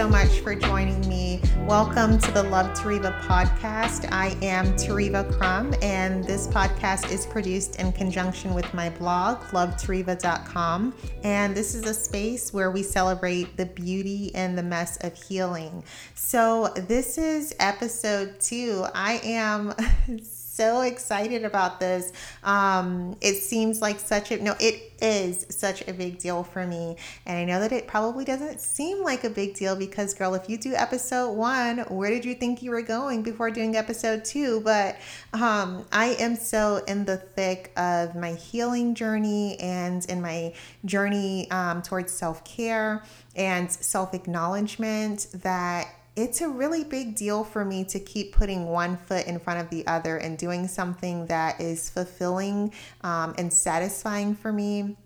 so much for joining me. Welcome to the Love Tereva podcast. I am Tereva Crum, and this podcast is produced in conjunction with my blog, lovetereva.com. And this is a space where we celebrate the beauty and the mess of healing. So, this is episode two. I am so excited about this. Um, it seems like such a no, it is such a big deal for me. And I know that it probably doesn't seem like a big deal because, girl, if you do episode one, where did you think you were going before doing episode two? But um, I am so in the thick of my healing journey and in my journey um, towards self care and self acknowledgement that it's a really big deal for me to keep putting one foot in front of the other and doing something that is fulfilling um, and satisfying for me.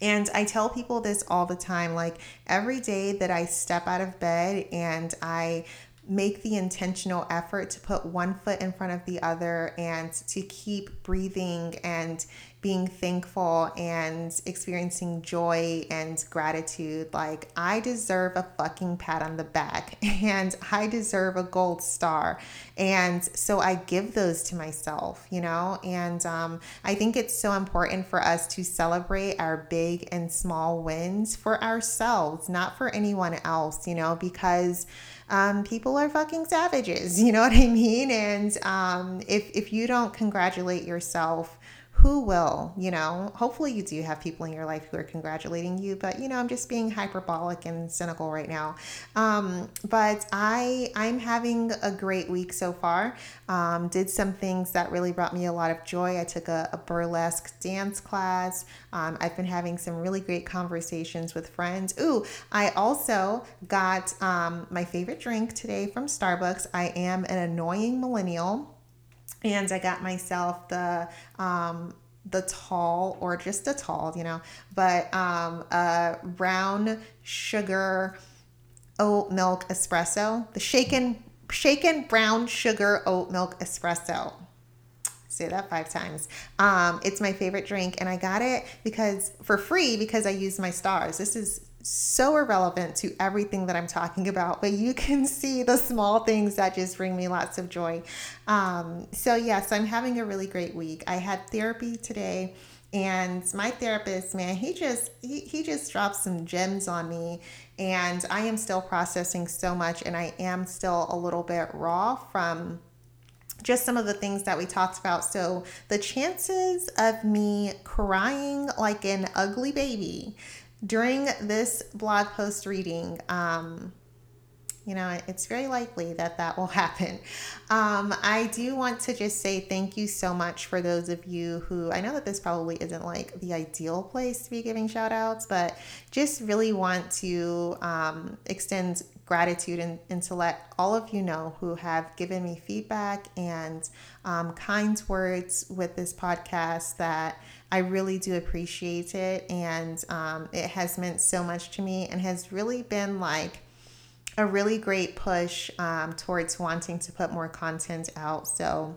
And I tell people this all the time like every day that I step out of bed and I make the intentional effort to put one foot in front of the other and to keep breathing and being thankful and experiencing joy and gratitude. Like, I deserve a fucking pat on the back and I deserve a gold star. And so I give those to myself, you know? And um, I think it's so important for us to celebrate our big and small wins for ourselves, not for anyone else, you know? Because um, people are fucking savages, you know what I mean? And um, if, if you don't congratulate yourself, who will, you know, hopefully you do have people in your life who are congratulating you, but you know, I'm just being hyperbolic and cynical right now. Um, but I, I'm having a great week so far. Um, did some things that really brought me a lot of joy. I took a, a burlesque dance class. Um, I've been having some really great conversations with friends. Ooh, I also got um, my favorite drink today from Starbucks. I am an annoying millennial and I got myself the um, the tall or just a tall, you know, but um, a brown sugar oat milk espresso, the shaken shaken brown sugar oat milk espresso. Say that five times. Um, it's my favorite drink, and I got it because for free because I used my stars. This is so irrelevant to everything that I'm talking about, but you can see the small things that just bring me lots of joy. Um, so, yes, I'm having a really great week. I had therapy today and my therapist man he just he, he just dropped some gems on me and i am still processing so much and i am still a little bit raw from just some of the things that we talked about. So, the chances of me crying like an ugly baby during this blog post reading, um, you know, it's very likely that that will happen. Um, I do want to just say thank you so much for those of you who I know that this probably isn't like the ideal place to be giving shout outs, but just really want to um, extend gratitude and, and to let all of you know who have given me feedback and um, kind words with this podcast that I really do appreciate it. And um, it has meant so much to me and has really been like a really great push um, towards wanting to put more content out. So,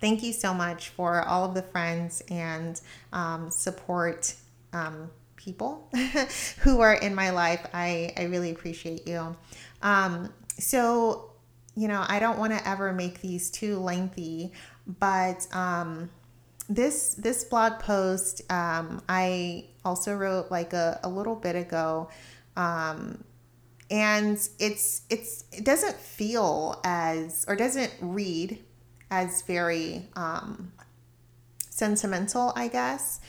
thank you so much for all of the friends and um, support um, people who are in my life. I, I really appreciate you. Um, so, you know, I don't want to ever make these too lengthy, but um, this this blog post um, I also wrote like a, a little bit ago. Um, and it's it's it doesn't feel as or doesn't read as very um, sentimental, I guess,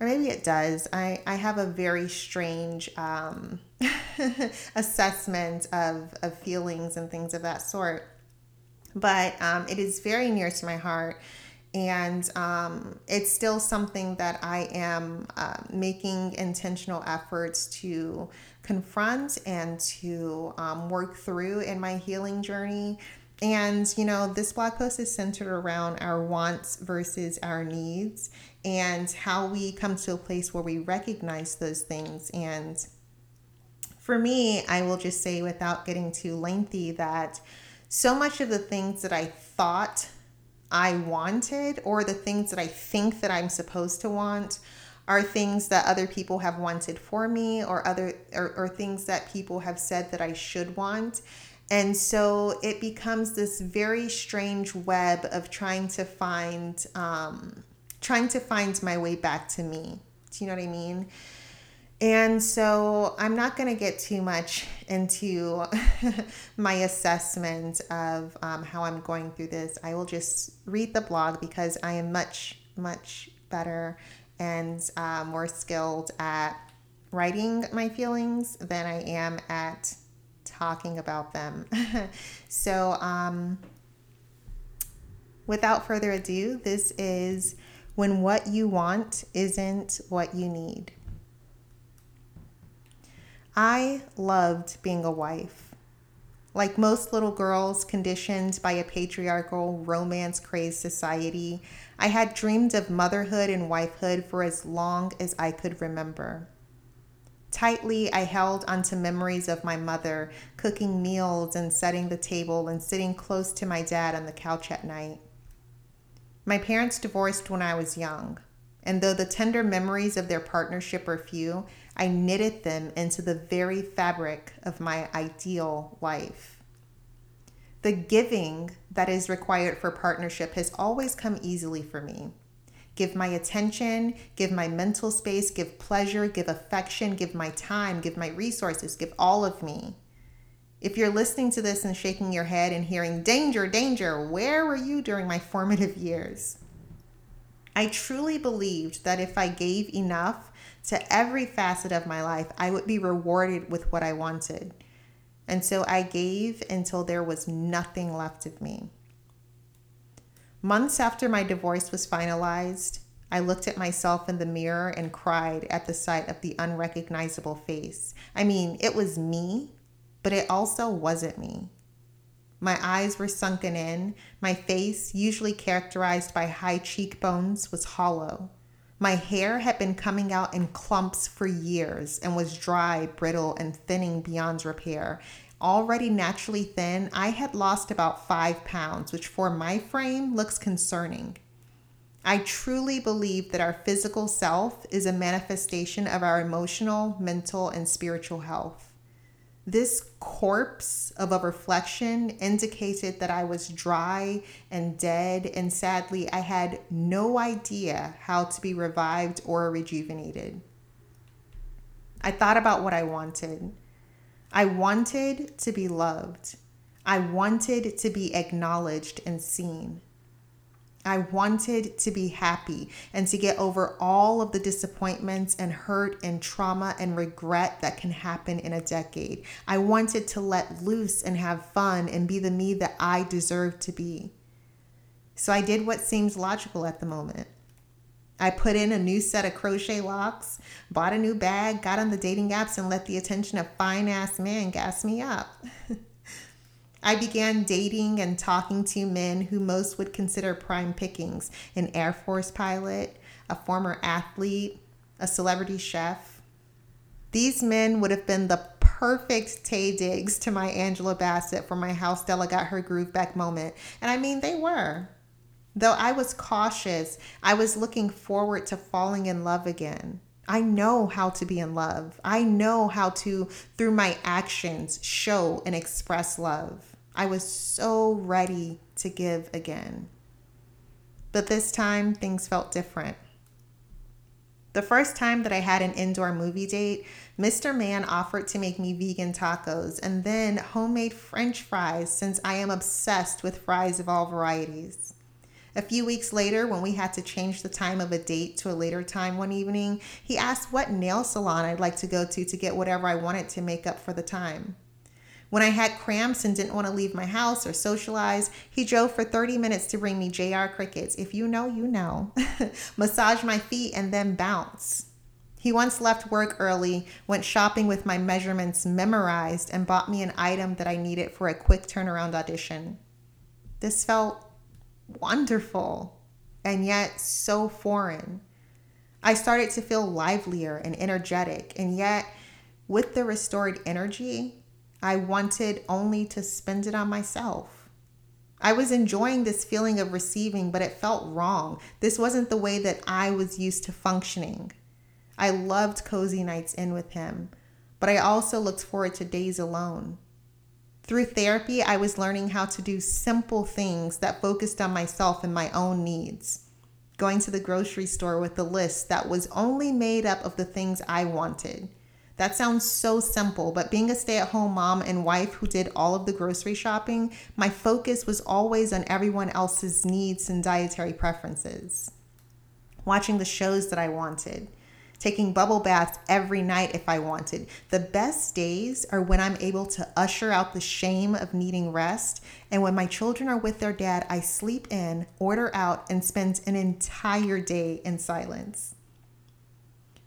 or maybe it does. I I have a very strange um, assessment of of feelings and things of that sort, but um, it is very near to my heart and um, it's still something that I am uh, making intentional efforts to confront and to um, work through in my healing journey. And, you know, this blog post is centered around our wants versus our needs and how we come to a place where we recognize those things. And for me, I will just say without getting too lengthy that so much of the things that I thought I wanted or the things that I think that I'm supposed to want are things that other people have wanted for me or other or, or things that people have said that I should want. And so it becomes this very strange web of trying to find um, trying to find my way back to me. Do you know what I mean? And so I'm not going to get too much into my assessment of um, how I'm going through this. I will just read the blog because I am much, much better and uh, more skilled at writing my feelings than I am at talking about them. so, um, without further ado, this is when what you want isn't what you need. I loved being a wife. Like most little girls conditioned by a patriarchal, romance crazed society, I had dreamed of motherhood and wifehood for as long as I could remember. Tightly, I held onto memories of my mother cooking meals and setting the table and sitting close to my dad on the couch at night. My parents divorced when I was young, and though the tender memories of their partnership are few, I knitted them into the very fabric of my ideal life. The giving that is required for partnership has always come easily for me. Give my attention, give my mental space, give pleasure, give affection, give my time, give my resources, give all of me. If you're listening to this and shaking your head and hearing, danger, danger, where were you during my formative years? I truly believed that if I gave enough to every facet of my life, I would be rewarded with what I wanted. And so I gave until there was nothing left of me. Months after my divorce was finalized, I looked at myself in the mirror and cried at the sight of the unrecognizable face. I mean, it was me, but it also wasn't me. My eyes were sunken in. My face, usually characterized by high cheekbones, was hollow. My hair had been coming out in clumps for years and was dry, brittle, and thinning beyond repair already naturally thin, I had lost about five pounds, which for my frame looks concerning. I truly believe that our physical self is a manifestation of our emotional, mental, and spiritual health. This corpse of a reflection indicated that I was dry and dead, and sadly, I had no idea how to be revived or rejuvenated. I thought about what I wanted. I wanted to be loved. I wanted to be acknowledged and seen. I wanted to be happy and to get over all of the disappointments and hurt and trauma and regret that can happen in a decade. I wanted to let loose and have fun and be the me that I deserve to be. So I did what seems logical at the moment. I put in a new set of crochet locks, bought a new bag, got on the dating apps, and let the attention of fine ass men gas me up. I began dating and talking to men who most would consider prime pickings an Air Force pilot, a former athlete, a celebrity chef. These men would have been the perfect Taye Diggs to my Angela Bassett for my How Stella Got Her Groove Back moment. And I mean, they were. Though I was cautious, I was looking forward to falling in love again. I know how to be in love. I know how to, through my actions, show and express love. I was so ready to give again. But this time, things felt different. The first time that I had an indoor movie date, Mr. Man offered to make me vegan tacos and then homemade french fries since I am obsessed with fries of all varieties. A few weeks later, when we had to change the time of a date to a later time one evening, he asked what nail salon I'd like to go to to get whatever I wanted to make up for the time. When I had cramps and didn't want to leave my house or socialize, he drove for 30 minutes to bring me JR Crickets. If you know, you know. Massage my feet and then bounce. He once left work early, went shopping with my measurements memorized, and bought me an item that I needed for a quick turnaround audition. This felt wonderful and yet so foreign. I started to feel livelier and energetic, and yet with the restored energy, I wanted only to spend it on myself. I was enjoying this feeling of receiving, but it felt wrong. This wasn't the way that I was used to functioning. I loved cozy nights in with him, but I also looked forward to days alone. Through therapy, I was learning how to do simple things that focused on myself and my own needs. Going to the grocery store with a list that was only made up of the things I wanted. That sounds so simple, but being a stay at home mom and wife who did all of the grocery shopping, my focus was always on everyone else's needs and dietary preferences. Watching the shows that I wanted, taking bubble baths every night if I wanted. The best days are when I'm able to usher out the shame of needing rest. And when my children are with their dad, I sleep in, order out, and spend an entire day in silence.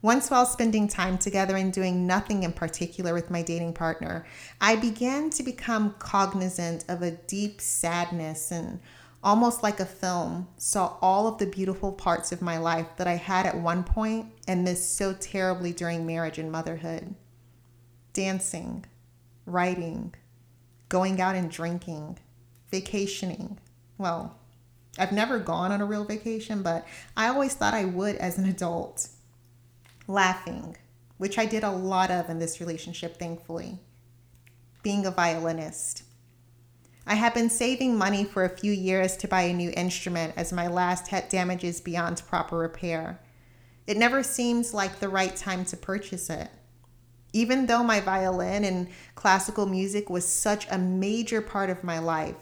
Once, while spending time together and doing nothing in particular with my dating partner, I began to become cognizant of a deep sadness and almost like a film, saw all of the beautiful parts of my life that I had at one point and missed so terribly during marriage and motherhood. Dancing, writing, going out and drinking, vacationing. Well, I've never gone on a real vacation, but I always thought I would as an adult laughing, which I did a lot of in this relationship, thankfully, being a violinist. I had been saving money for a few years to buy a new instrument as my last had damages beyond proper repair. It never seems like the right time to purchase it. Even though my violin and classical music was such a major part of my life,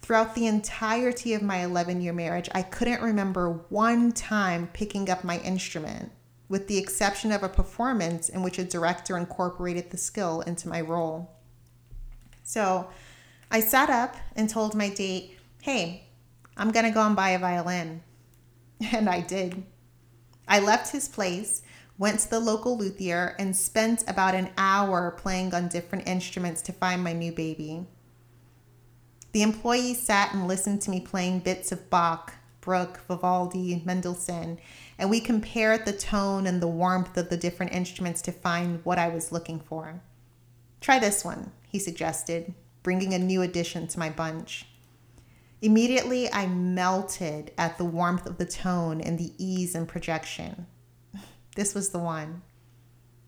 throughout the entirety of my 11 year marriage, I couldn't remember one time picking up my instrument with the exception of a performance in which a director incorporated the skill into my role. So I sat up and told my date, hey, I'm going to go and buy a violin. And I did. I left his place, went to the local luthier, and spent about an hour playing on different instruments to find my new baby. The employee sat and listened to me playing bits of Bach, Bruch, Vivaldi, Mendelssohn, and we compared the tone and the warmth of the different instruments to find what I was looking for. Try this one, he suggested, bringing a new addition to my bunch. Immediately, I melted at the warmth of the tone and the ease and projection. This was the one.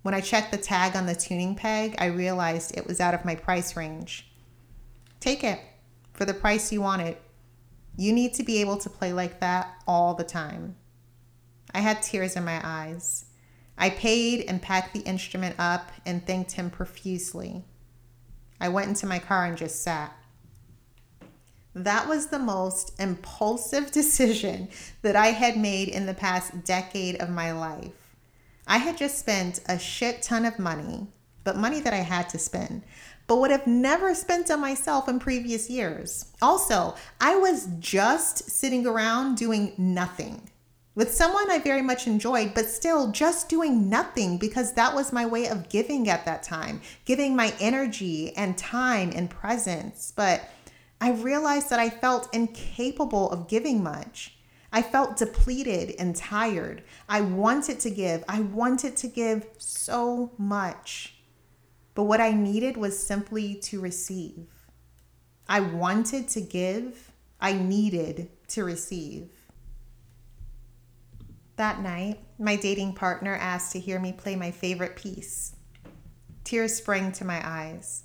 When I checked the tag on the tuning peg, I realized it was out of my price range. Take it for the price you want it. You need to be able to play like that all the time. I had tears in my eyes. I paid and packed the instrument up and thanked him profusely. I went into my car and just sat. That was the most impulsive decision that I had made in the past decade of my life. I had just spent a shit ton of money, but money that I had to spend, but would have never spent on myself in previous years. Also, I was just sitting around doing nothing with someone I very much enjoyed, but still just doing nothing because that was my way of giving at that time, giving my energy and time and presence. But I realized that I felt incapable of giving much. I felt depleted and tired. I wanted to give. I wanted to give so much. But what I needed was simply to receive. I wanted to give. I needed to receive. That night, my dating partner asked to hear me play my favorite piece. Tears sprang to my eyes.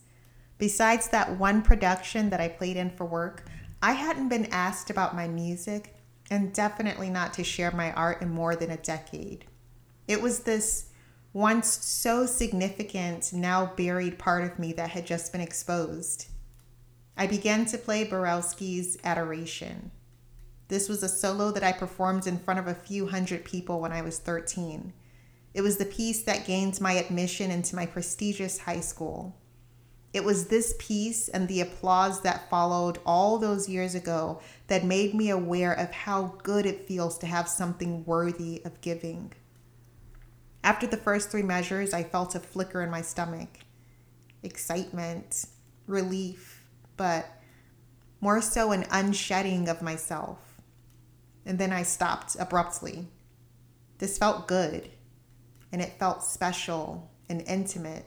Besides that one production that I played in for work, I hadn't been asked about my music and definitely not to share my art in more than a decade. It was this once so significant, now buried part of me that had just been exposed. I began to play Borowski's Adoration. This was a solo that I performed in front of a few hundred people when I was 13. It was the piece that gained my admission into my prestigious high school. It was this piece and the applause that followed all those years ago that made me aware of how good it feels to have something worthy of giving. After the first three measures, I felt a flicker in my stomach excitement, relief, but more so an unshedding of myself and then I stopped abruptly. This felt good, and it felt special and intimate,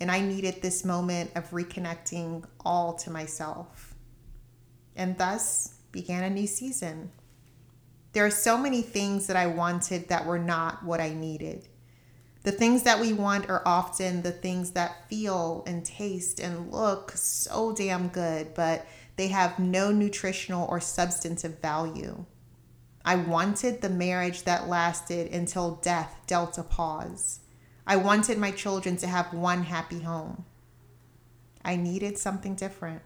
and I needed this moment of reconnecting all to myself. And thus began a new season. There are so many things that I wanted that were not what I needed. The things that we want are often the things that feel and taste and look so damn good, but they have no nutritional or substantive value. I wanted the marriage that lasted until death dealt a pause. I wanted my children to have one happy home. I needed something different.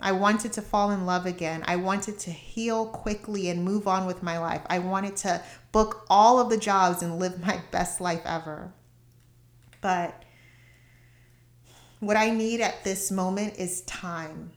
I wanted to fall in love again. I wanted to heal quickly and move on with my life. I wanted to book all of the jobs and live my best life ever. But what I need at this moment is time.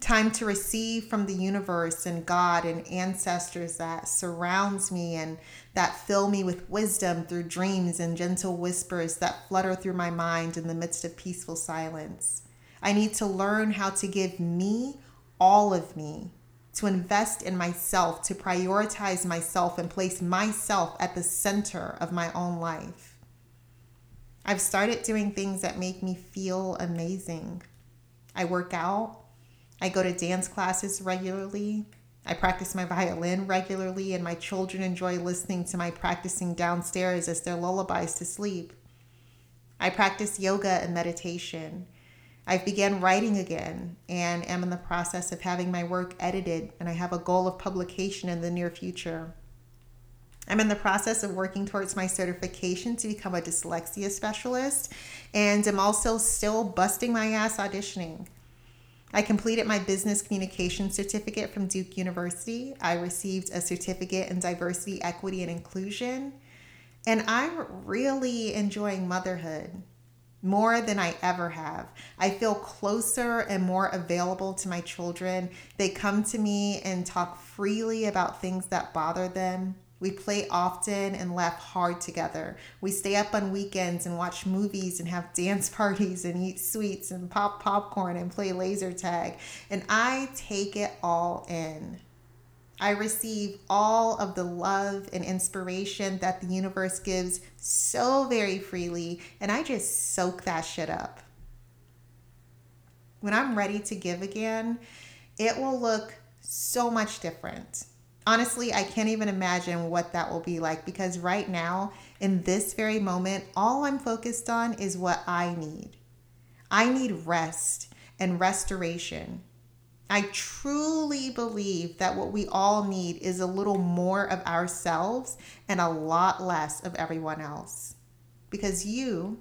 Time to receive from the universe and God and ancestors that surrounds me and that fill me with wisdom through dreams and gentle whispers that flutter through my mind in the midst of peaceful silence. I need to learn how to give me all of me, to invest in myself, to prioritize myself and place myself at the center of my own life. I've started doing things that make me feel amazing. I work out, I go to dance classes regularly. I practice my violin regularly, and my children enjoy listening to my practicing downstairs as their lullabies to sleep. I practice yoga and meditation. I've began writing again and am in the process of having my work edited, and I have a goal of publication in the near future. I'm in the process of working towards my certification to become a dyslexia specialist, and I'm also still busting my ass auditioning. I completed my business communication certificate from Duke University. I received a certificate in diversity, equity, and inclusion. And I'm really enjoying motherhood more than I ever have. I feel closer and more available to my children. They come to me and talk freely about things that bother them. We play often and laugh hard together. We stay up on weekends and watch movies and have dance parties and eat sweets and pop popcorn and play laser tag. And I take it all in. I receive all of the love and inspiration that the universe gives so very freely, and I just soak that shit up. When I'm ready to give again, it will look so much different. Honestly, I can't even imagine what that will be like because right now, in this very moment, all I'm focused on is what I need. I need rest and restoration. I truly believe that what we all need is a little more of ourselves and a lot less of everyone else. Because you,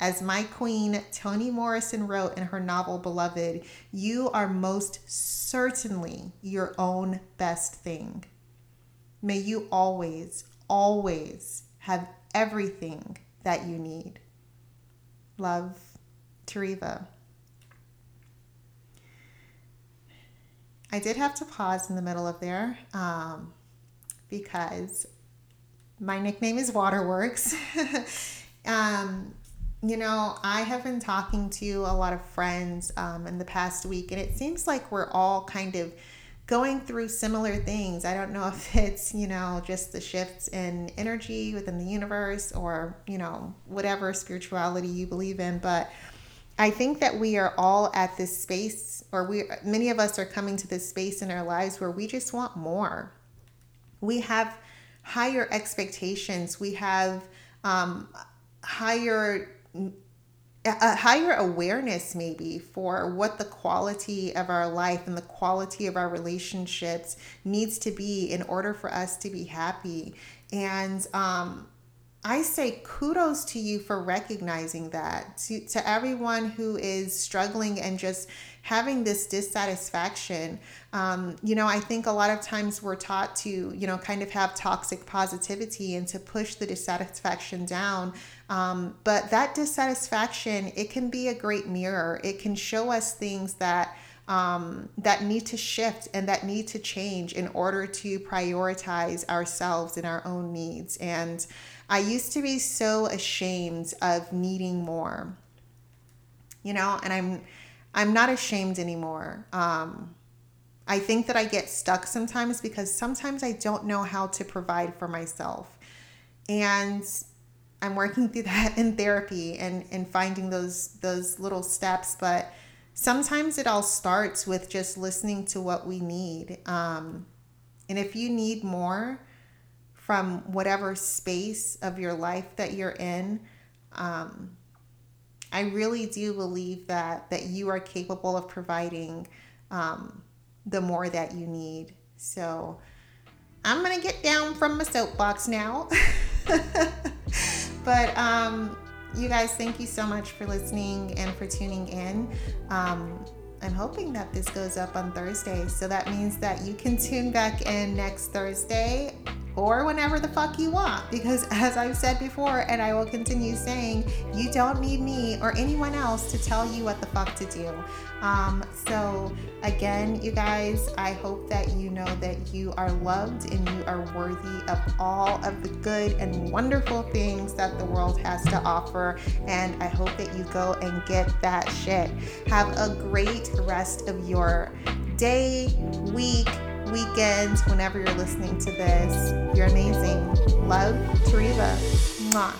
as my queen Toni Morrison wrote in her novel Beloved, you are most certainly your own best thing. May you always, always have everything that you need. Love, Tereva. I did have to pause in the middle of there um, because my nickname is Waterworks. um, you know, I have been talking to a lot of friends um, in the past week, and it seems like we're all kind of going through similar things. I don't know if it's, you know, just the shifts in energy within the universe or, you know, whatever spirituality you believe in, but I think that we are all at this space, or we many of us are coming to this space in our lives where we just want more. We have higher expectations. We have um, higher a higher awareness maybe for what the quality of our life and the quality of our relationships needs to be in order for us to be happy and um, I say kudos to you for recognizing that. To, to everyone who is struggling and just having this dissatisfaction, um, you know, I think a lot of times we're taught to, you know, kind of have toxic positivity and to push the dissatisfaction down. Um, but that dissatisfaction, it can be a great mirror. It can show us things that um, that need to shift and that need to change in order to prioritize ourselves and our own needs. And I used to be so ashamed of needing more, you know, and I'm I'm not ashamed anymore. Um, I think that I get stuck sometimes because sometimes I don't know how to provide for myself, and I'm working through that in therapy and and finding those those little steps, but sometimes it all starts with just listening to what we need. Um, and if you need more, from whatever space of your life that you're in. Um, I really do believe that that you are capable of providing um, the more that you need. So I'm gonna get down from my soapbox now. but um, you guys, thank you so much for listening and for tuning in. Um, I'm hoping that this goes up on Thursday. So that means that you can tune back in next Thursday or whenever the fuck you want. Because as I've said before, and I will continue saying, you don't need me or anyone else to tell you what the fuck to do. Um, so, again, you guys, I hope that you know that you are loved and you are worthy of all of the good and wonderful things that the world has to offer. And I hope that you go and get that shit. Have a great rest of your day, week, weekend, whenever you're listening to this. You're amazing. Love, Tereva. Mwah.